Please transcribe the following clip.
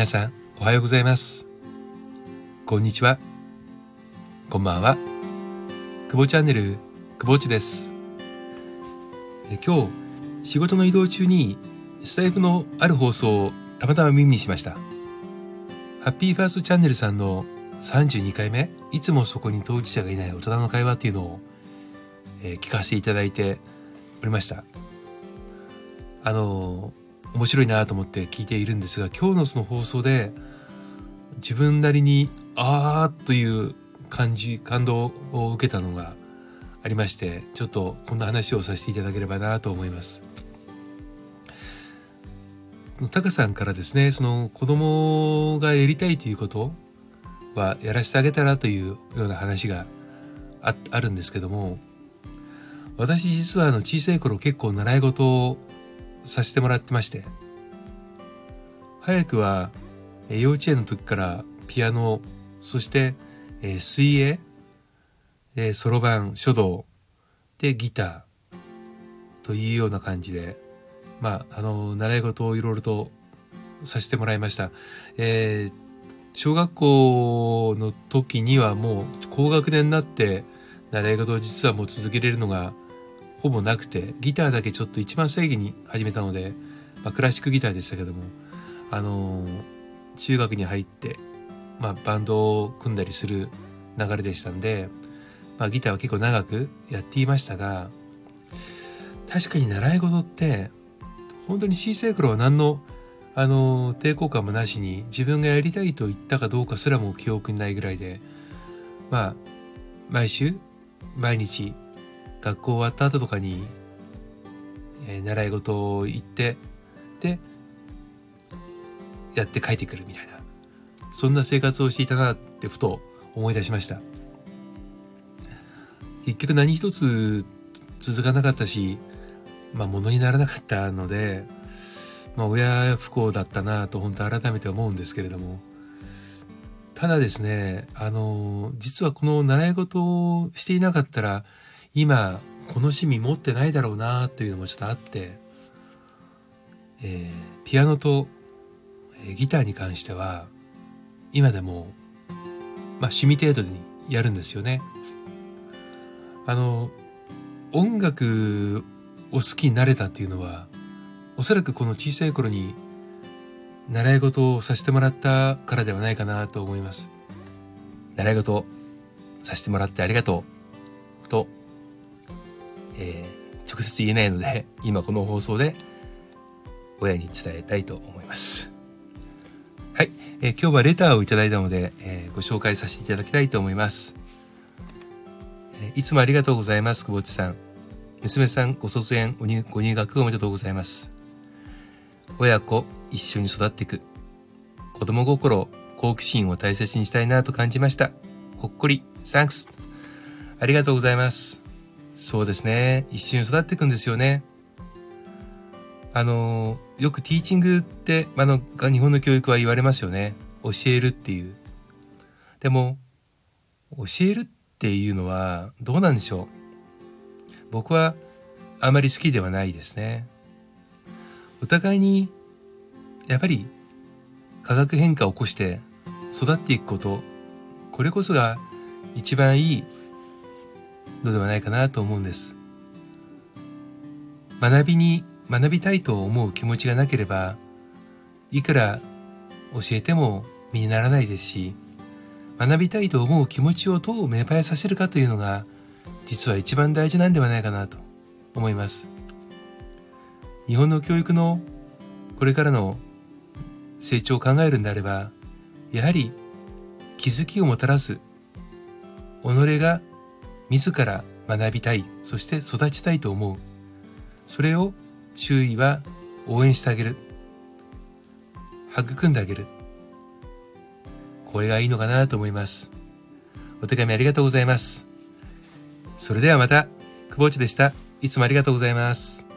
皆さん、おはようございます。こんにちは。こんばんは。久保チャンネル、久保ちです。え今日、仕事の移動中に、スタイフのある放送をたまたま耳にしました。ハッピーファーストチャンネルさんの32回目、いつもそこに当事者がいない大人の会話っていうのを、えー聞かせていただいておりました。あの面白いなと思って聞いているんですが、今日のその放送で、自分なりに、あーという感じ、感動を受けたのがありまして、ちょっとこんな話をさせていただければなと思います。タカさんからですね、その子供がやりたいということはやらせてあげたらというような話がああるんですけども、私実はあの小さい頃結構習い事をさせてもらってまして、早くは幼稚園の時からピアノ、そして、水泳、そろばん、書道、でギターというような感じで、まあ、あの、習い事をいろいろとさせてもらいました。えー小学校の時にはもう高学年になって習い事を実はもう続けれるのがほぼなくてギターだけちょっと一番最後に始めたので、まあ、クラシックギターでしたけどもあのー中学に入って、まあ、バンドを組んだりする流れでしたんで、まあ、ギターは結構長くやっていましたが確かに習い事って本当に小さい頃は何のあの抵抗感もなしに自分がやりたいと言ったかどうかすらも記憶にないぐらいでまあ毎週毎日学校終わった後とかに、えー習い事を行ってでやって帰ってくるみたいな。そんな生活をしていたなってふと思い出しました。結局何一つ続かなかったしまあ物にならなかったのでまあ親不幸だったなと本当改めて思うんですけれども。ただですねあの実はこの習い事をしていなかったら今この趣味持ってないだろうなというのもちょっとあって、えーピアノとえーギターに関しては今でも、まあ、趣味程度にやるんですよね。あの音楽を好きになれたっていうのはおそらくこの小さい頃に習い事をさせてもらったからではないかなと思います。習い事させてもらってありがとうと、えー直接言えないので 今この放送で親に伝えたいと思います。はい、えー今日はレターをいただいたので、えーご紹介させていただきたいと思います。えいつもありがとうございます、久保地さん。娘さんご卒園ご入学おめでとうございます。親子一緒に育っていく。子供心、好奇心を大切にしたいなと感じました。ほっこり、サンクス。ありがとうございます。そうですね。一緒に育っていくんですよね。あの、よくティーチングって、あの、日本の教育は言われますよね。教えるっていう。でも、教えるっていうのはどうなんでしょう。僕はあまり好きではないですね。お互いに、やっぱり化学変化を起こして育っていくこと、これこそが一番いいのではないかなと思うんです。学びに学びたいと思う気持ちがなければいくら教えても身にならないですし学びたいと思う気持ちをどう芽生えさせるかというのが実は一番大事なんではないかなと思います日本の教育のこれからの成長を考えるんであればやはり気づきをもたらす己が自ら学びたいそして育ちたいと思う。それを周囲は応援してあげる。育んであげる。これがいいのかなと思います。お手紙ありがとうございます。それではまた久保地でした。いつもありがとうございます。